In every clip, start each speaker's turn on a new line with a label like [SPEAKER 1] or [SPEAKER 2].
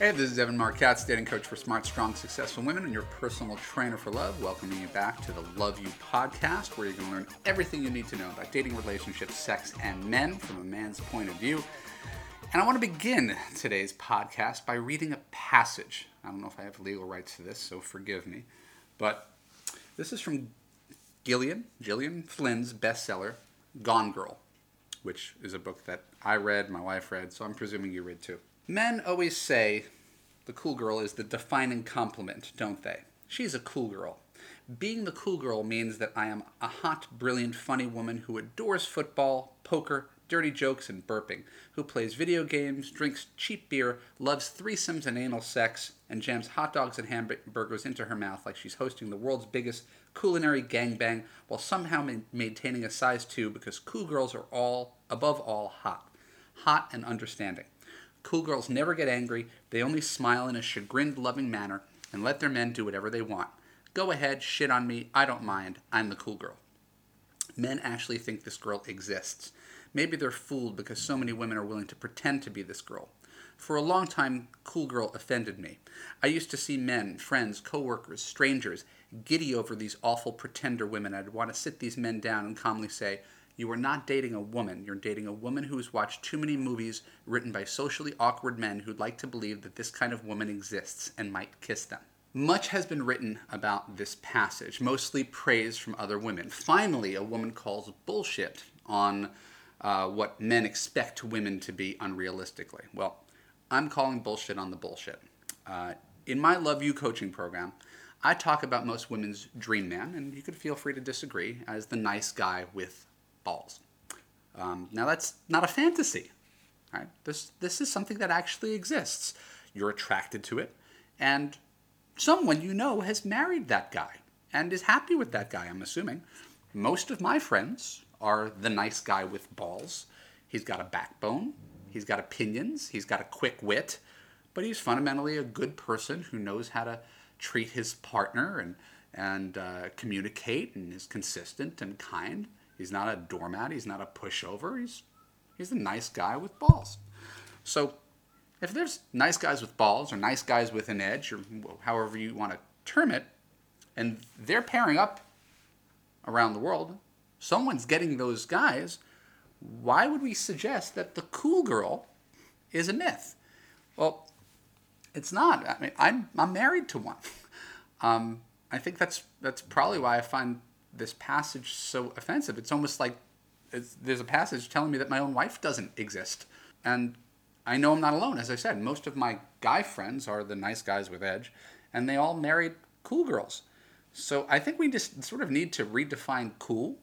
[SPEAKER 1] Hey, this is Evan Marc Katz, dating coach for smart, strong, successful women and your personal trainer for love. Welcoming you back to the Love U podcast, where you're going to learn everything you need to know about dating, relationships, sex, and men from a man's point of view. And I want to begin today's podcast by reading a passage. I don't know if I have legal rights to this, so forgive me. But this is from Gillian, Gillian Flynn's bestseller, Gone Girl, which is a book that I read, my wife read, so I'm presuming you read too. Men always say the cool girl is the defining compliment, don't they? She's a cool girl. Being the cool girl means that I am a hot, brilliant, funny woman who adores football, poker, dirty jokes, and burping, who plays video games, drinks cheap beer, loves threesomes and anal sex, and jams hot dogs and hamburgers into her mouth like she's hosting the world's biggest culinary gangbang while somehow ma- maintaining a size 2 because cool girls are all, above all, hot. Hot and understanding. Cool girls never get angry, they only smile in a chagrined, loving manner and let their men do whatever they want. Go ahead, shit on me, I don't mind, I'm the cool girl. Men actually think this girl exists. Maybe they're fooled because so many women are willing to pretend to be this girl. For a long time, cool girl offended me. I used to see men, friends, coworkers, strangers, giddy over these awful pretender women. I'd want to sit these men down and calmly say, You are not dating a woman. You're dating a woman who has watched too many movies written by socially awkward men who'd like to believe that this kind of woman exists and might kiss them. Much has been written about this passage, mostly praise from other women. Finally, a woman calls bullshit on uh, what men expect women to be unrealistically. Well, I'm calling bullshit on the bullshit. Uh, in my Love U coaching program, I talk about most women's dream man, and you could feel free to disagree, as the nice guy with Um, now, that's not a fantasy. Right? This, this is something that actually exists. You're attracted to it, and someone you know has married that guy and is happy with that guy, I'm assuming. Most of my friends are the nice guy with balls. He's got a backbone, he's got opinions, he's got a quick wit, but he's fundamentally a good person who knows how to treat his partner and and uh, communicate and is consistent and kind. He's not a doormat. He's not a pushover. He's he's a nice guy with balls. So if there's nice guys with balls or nice guys with an edge or however you want to term it, and they're pairing up around the world, someone's getting those guys. Why would we suggest that the cool girl is a myth? Well, it's not. I mean, I'm I'm married to one. Um, I think that's that's probably why I find this passage so offensive. It's almost like it's, there's a passage telling me that my own wife doesn't exist, and I know I'm not alone. As I said, most of my guy friends are the nice guys with edge, and they all married cool girls. So I think we just sort of need to redefine cool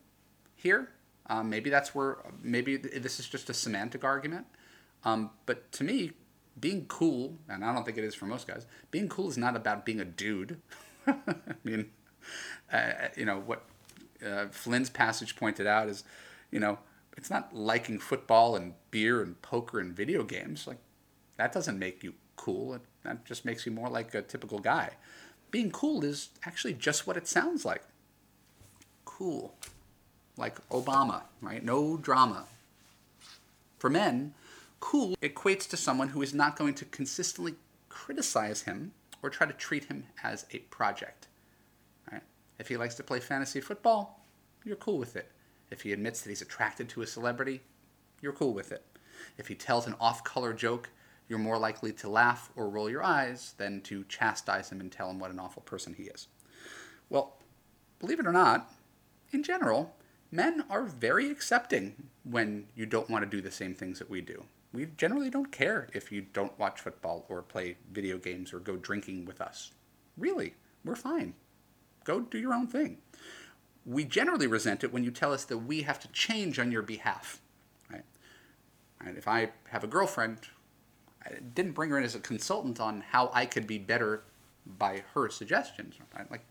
[SPEAKER 1] here. Um, maybe that's where maybe this is just a semantic argument. Um, but to me, being cool, and I don't think it is for most guys, being cool is not about being a dude. I mean, uh, you know, what uh, Flynn's passage pointed out is, you know, it's not liking football and beer and poker and video games. Like, that doesn't make you cool. It, that just makes you more like a typical guy. Being cool is actually just what it sounds like. Cool. Like Obama, right? No drama. For men, cool equates to someone who is not going to consistently criticize him or try to treat him as a project. If he likes to play fantasy football, you're cool with it. If he admits that he's attracted to a celebrity, you're cool with it. If he tells an off color joke, you're more likely to laugh or roll your eyes than to chastise him and tell him what an awful person he is. Well, believe it or not, in general, men are very accepting when you don't want to do the same things that we do we generally don't care if you don't watch football or play video games or go drinking with us. Really, we're fine. Go do your own thing. We generally resent it when you tell us that we have to change on your behalf. Right? And if I have a girlfriend, I didn't bring her in as a consultant on how I could be better by her suggestions. Right? Like,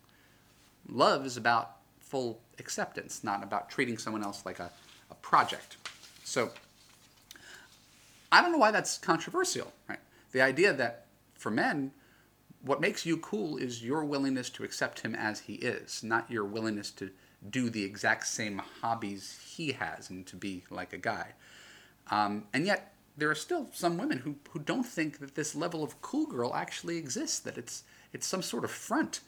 [SPEAKER 1] love is about full acceptance, not about treating someone else like a, a project. So, I don't know why that's controversial, right? The idea that for men, what makes you cool is your willingness to accept him as he is, not your willingness to do the exact same hobbies he has and to be like a guy. Um, and yet, there are still some women who, who don't think that this level of cool girl actually exists, that it's, it's some sort of front.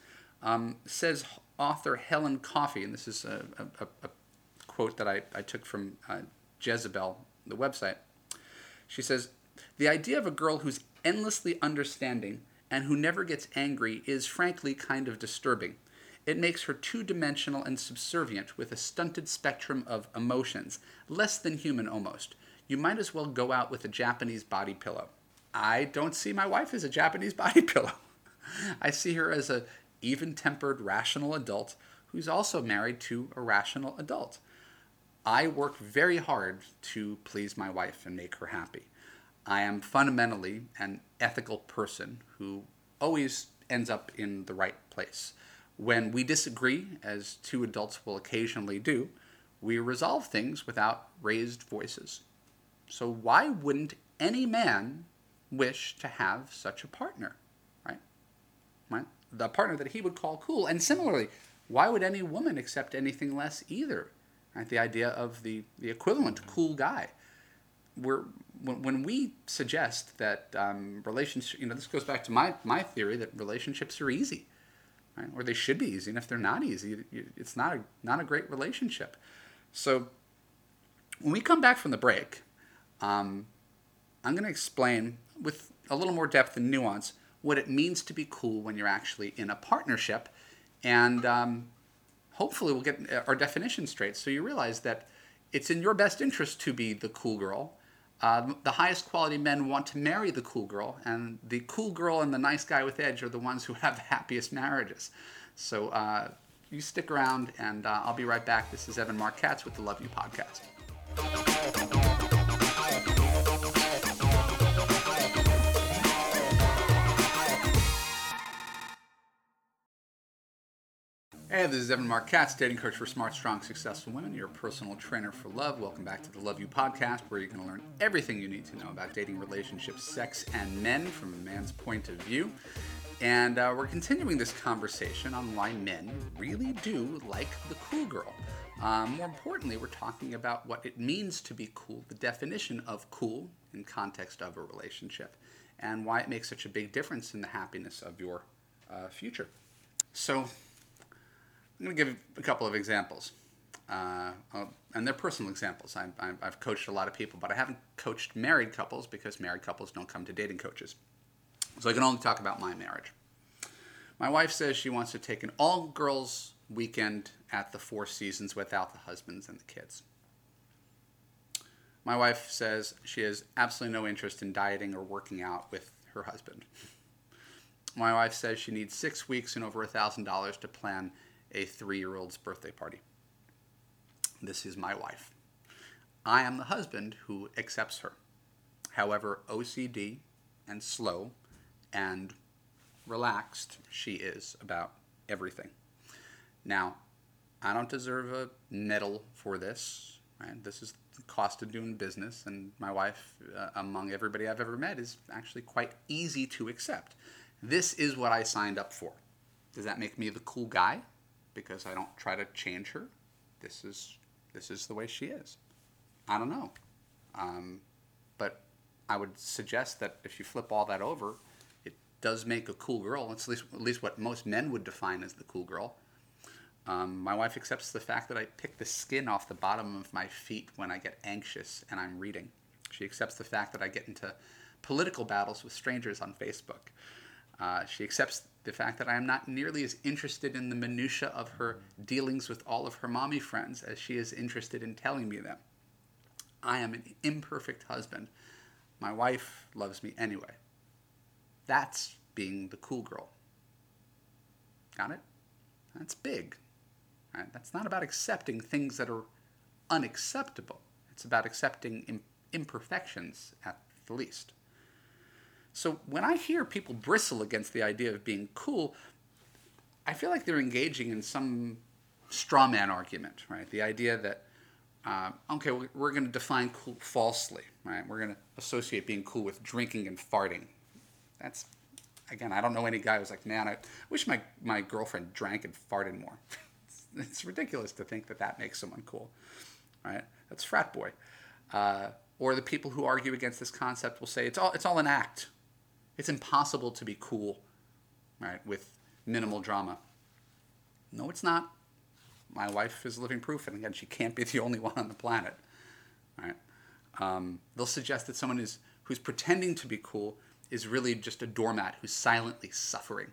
[SPEAKER 1] Um, says author Helen Coffey, and this is a, a, a quote that I, I took from uh, Jezebel, the website. She says, The idea of a girl who's endlessly understanding and who never gets angry is frankly kind of disturbing. It makes her two dimensional and subservient with a stunted spectrum of emotions, less than human almost. You might as well go out with a Japanese body pillow. I don't see my wife as a Japanese body pillow. I see her as a even tempered, rational adult who's also married to a rational adult. I work very hard to please my wife and make her happy. I am fundamentally an ethical person who always ends up in the right place. When we disagree, as two adults will occasionally do, we resolve things without raised voices. So, why wouldn't any man wish to have such a partner? Right? Right? The partner that he would call cool. And similarly, why would any woman accept anything less either? Right? The idea of the, the equivalent cool guy. We're, when, when we suggest that um, relationships, you know, this goes back to my, my theory that relationships are easy, right? or they should be easy. And if they're not easy, it's not a, not a great relationship. So when we come back from the break, um, I'm going to explain with a little more depth and nuance what it means to be cool when you're actually in a partnership. And um, hopefully we'll get our definition straight so you realize that it's in your best interest to be the cool girl. Uh, the highest quality men want to marry the cool girl, and the cool girl and the nice guy with edge are the ones who have the happiest marriages. So uh, you stick around, and uh, I'll be right back. This is Evan Katz with the Love U Podcast. Hey, this is Evan Katz, dating coach for smart, strong, successful women, your personal trainer for love. Welcome back to the Love U podcast, where you're going to learn everything you need to know about dating, relationships, sex, and men from a man's point of view. And uh, we're continuing this conversation on why men really do like the cool girl. Um, more importantly, we're talking about what it means to be cool, the definition of cool in context of a relationship, and why it makes such a big difference in the happiness of your uh, future. So, I'm going to give a couple of examples. Uh, and they're personal examples. I, have coached a lot of people, but I haven't coached married couples because married couples don't come to dating coaches. So I can only talk about my marriage. My wife says she wants to take an all girls weekend at the Four Seasons without the husbands and the kids. My wife says she has absolutely no interest in dieting or working out with her husband. My wife says she needs six weeks and over a $1,000 to plan a three year old's birthday party. This is my wife. I am the husband who accepts her. However, OCD and slow and relaxed she is about everything. Now, I don't deserve a medal for this. Right? This is the cost of doing business, and my wife, uh, among everybody I've ever met, is actually quite easy to accept. This is what I signed up for. Does that make me the cool guy? Because I don't try to change her. This is this is the way she is. I don't know, um, but I would suggest that if you flip all that over, it does make a cool girl. It's at least at least what most men would define as the cool girl. Um, my wife accepts the fact that I pick the skin off the bottom of my feet when I get anxious and I'm reading. She accepts the fact that I get into political battles with strangers on Facebook. Uh, she accepts the fact that I am not nearly as interested in the minutiae of her dealings with all of her mommy friends as she is interested in telling me them. I am an imperfect husband. My wife loves me anyway. That's being the cool girl. Got it? That's big. Right? That's not about accepting things that are unacceptable. It's about accepting imperfections at the least. So when I hear people bristle against the idea of being cool, I feel like they're engaging in some straw man argument, right? The idea that, uh, okay, we're going to define cool falsely, right? We're going to associate being cool with drinking and farting. That's, again, I don't know any guy who's like, man, I wish my, my girlfriend drank and farted more. it's, it's, ridiculous to think that that makes someone cool, right? That's frat boy. Uh, Or the people who argue against this concept will say it's all it's all an act. It's impossible to be cool, right, with minimal drama. No, it's not. My wife is living proof, and again, she can't be the only one on the planet. Right? Um, they'll suggest that someone is who's pretending to be cool is really just a doormat who's silently suffering.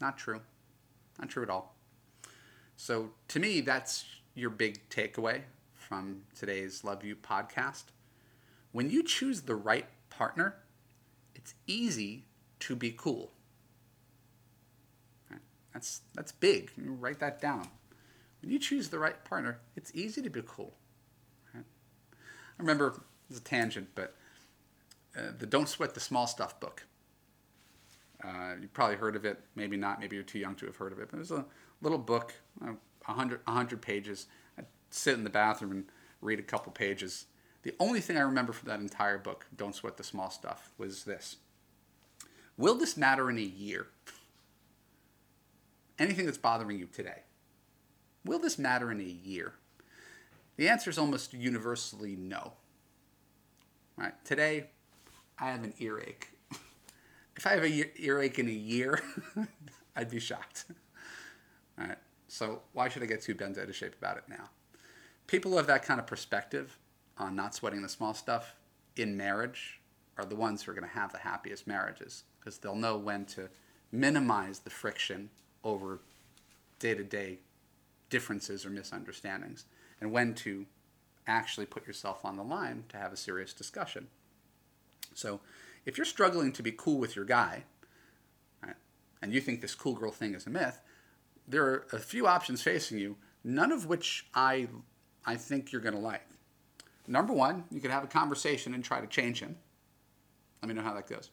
[SPEAKER 1] Not true. Not true at all. So, to me, that's your big takeaway from today's Love U podcast. When you choose the right partner, it's easy to be cool. That's, that's big. You write that down. When you choose the right partner, it's easy to be cool. I remember, it's a tangent, but uh, the Don't Sweat the Small Stuff book. Uh, you probably heard of it, maybe not, maybe you're too young to have heard of it. But it was a little book, uh, 100, 100 pages. I'd sit in the bathroom and read a couple pages. The only thing I remember from that entire book, Don't Sweat the Small Stuff, was this Will this matter in a year? Anything that's bothering you today, will this matter in a year? The answer is almost universally no. Right? Today, I have an earache. if I have an earache in a year, I'd be shocked. All right. So why should I get too bent out of shape about it now? People who have that kind of perspective on not sweating the small stuff in marriage are the ones who are going to have the happiest marriages because they'll know when to minimize the friction over day to day differences or misunderstandings and when to actually put yourself on the line to have a serious discussion. So if you're struggling to be cool with your guy, right, and you think this cool girl thing is a myth, there are a few options facing you, none of which I, I think you're going to like. Number one, you could have a conversation and try to change him. Let me know how that goes.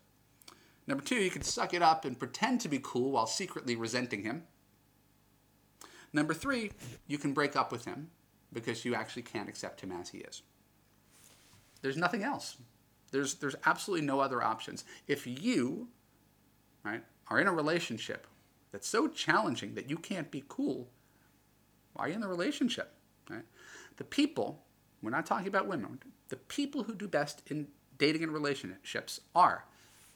[SPEAKER 1] Number two, you could suck it up and pretend to be cool while secretly resenting him. Number three, you can break up with him because you actually can't accept him as he is. There's nothing else. There's, there's absolutely no other options. If you right, are in a relationship that's so challenging that you can't be cool, why are you in the relationship? Right? The people, we're not talking about women, the people who do best in dating and relationships are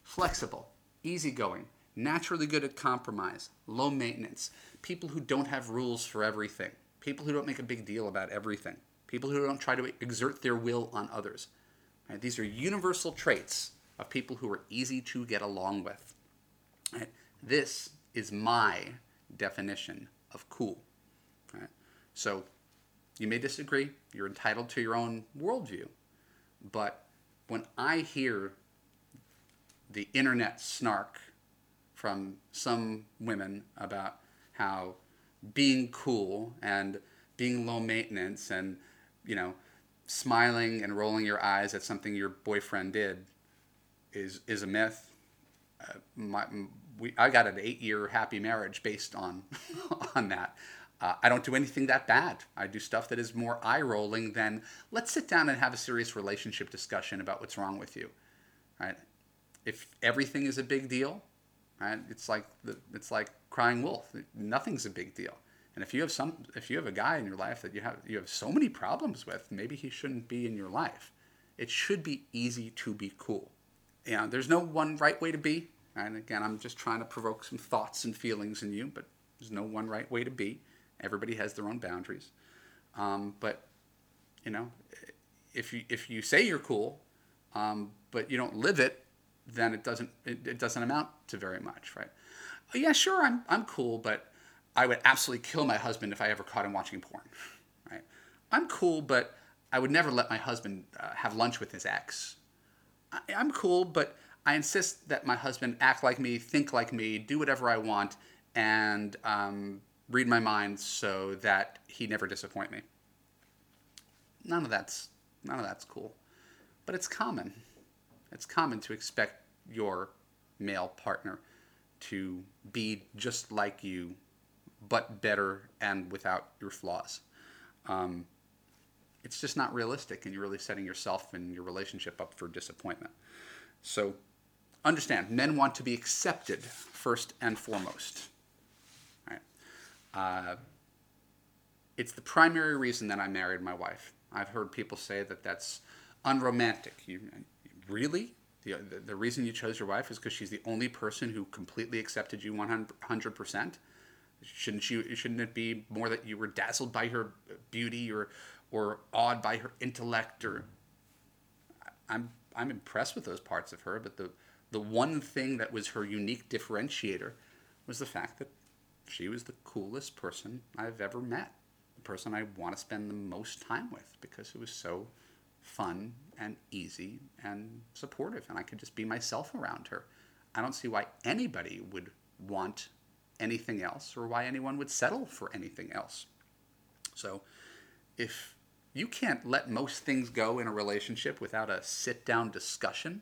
[SPEAKER 1] flexible, easygoing, naturally good at compromise, low maintenance, people who don't have rules for everything, people who don't make a big deal about everything, people who don't try to exert their will on others. Right? These are universal traits of people who are easy to get along with. Right? This is my definition of cool. Right? So you may disagree, you're entitled to your own worldview, but when I hear the internet snark from some women about how being cool and being low maintenance and you know smiling and rolling your eyes at something your boyfriend did is is a myth. Uh, my, we, I got an eight year happy marriage based on on that. Uh, I don't do anything that bad. I do stuff that is more eye rolling than let's sit down and have a serious relationship discussion about what's wrong with you. Right? If everything is a big deal, right? It's like the, it's like crying wolf. Nothing's a big deal. And if you have some, if you have a guy in your life that you have you have so many problems with, maybe he shouldn't be in your life. It should be easy to be cool. You know, there's no one right way to be. And again, I'm just trying to provoke some thoughts and feelings in you, but there's no one right way to be. Everybody has their own boundaries. Um, but you know, if you if you say you're cool, um, but you don't live it, then it doesn't it, it doesn't amount to very much, right? Yeah, sure, I'm I'm cool, but I would absolutely kill my husband if I ever caught him watching porn. Right? I'm cool, but I would never let my husband uh, have lunch with his ex. I, I'm cool, but I insist that my husband act like me, think like me, do whatever I want, and um, read my mind so that he never disappoint me. None of that's none of that's cool, but it's common. It's common to expect your male partner to be just like you but better and without your flaws. Um, it's just not realistic, and you're really setting yourself and your relationship up for disappointment. So, understand men want to be accepted first and foremost. Uh, it's the primary reason that I married my wife. I've heard people say that that's unromantic. You really the, the, the reason you chose your wife is because she's the only person who completely accepted you 100 percent. Shouldn't you? Shouldn't it be more that you were dazzled by her beauty or or awed by her intellect? Or I'm I'm impressed with those parts of her, but the the one thing that was her unique differentiator was the fact that she was the coolest person I've ever met. The person I want to spend the most time with because it was so fun and easy and supportive, and I could just be myself around her. I don't see why anybody would want anything else or why anyone would settle for anything else. So, if you can't let most things go in a relationship without a sit down discussion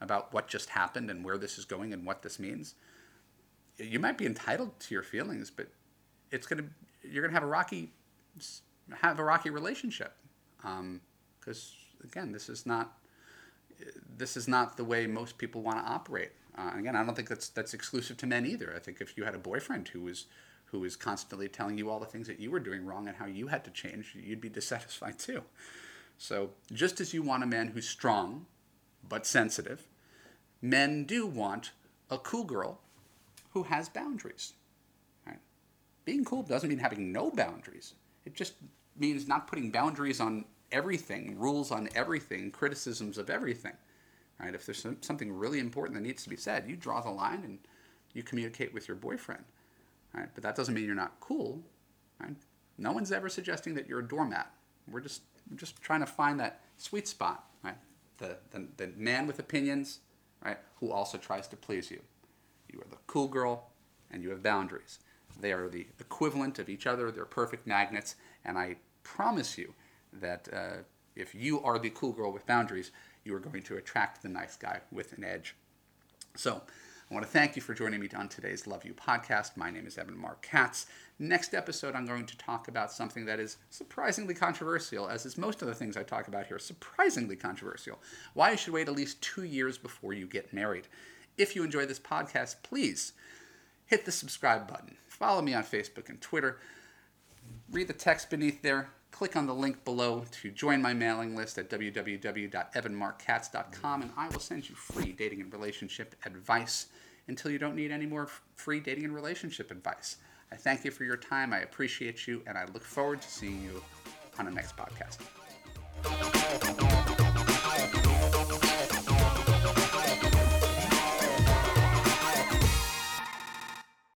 [SPEAKER 1] about what just happened and where this is going and what this means, you might be entitled to your feelings, but it's gonna you're gonna have a rocky have a rocky relationship because um, again, this is not this is not the way most people want to operate. Uh, again, I don't think that's that's exclusive to men either. I think if you had a boyfriend who was who was constantly telling you all the things that you were doing wrong and how you had to change, you'd be dissatisfied too. So, just as you want a man who's strong but sensitive, men do want a cool girl who has boundaries. Right? Being cool doesn't mean having no boundaries. It just means not putting boundaries on everything, rules on everything, criticisms of everything. Right? If there's something really important that needs to be said, you draw the line and you communicate with your boyfriend. Right? But that doesn't mean you're not cool. Right? No one's ever suggesting that you're a doormat. We're just we're just trying to find that sweet spot, right? The, the, the man with opinions, right, who also tries to please you. You are the cool girl, and you have boundaries. They are the equivalent of each other. They're perfect magnets, and I promise you that uh, if you are the cool girl with boundaries, you are going to attract the nice guy with an edge. So, I want to thank you for joining me on today's Love U podcast. My name is Evan Marc Katz. Next episode, I'm going to talk about something that is surprisingly controversial, as is most of the things I talk about here, surprisingly controversial. Why you should wait at least two years before you get married. If you enjoy this podcast, please hit the subscribe button. Follow me on Facebook and Twitter. Read the text beneath there click on the link below to join my mailing list at www.evanmarckatz.com and I will send you free dating and relationship advice until you don't need any more free dating and relationship advice. I thank you for your time. I appreciate you and I look forward to seeing you on the next podcast.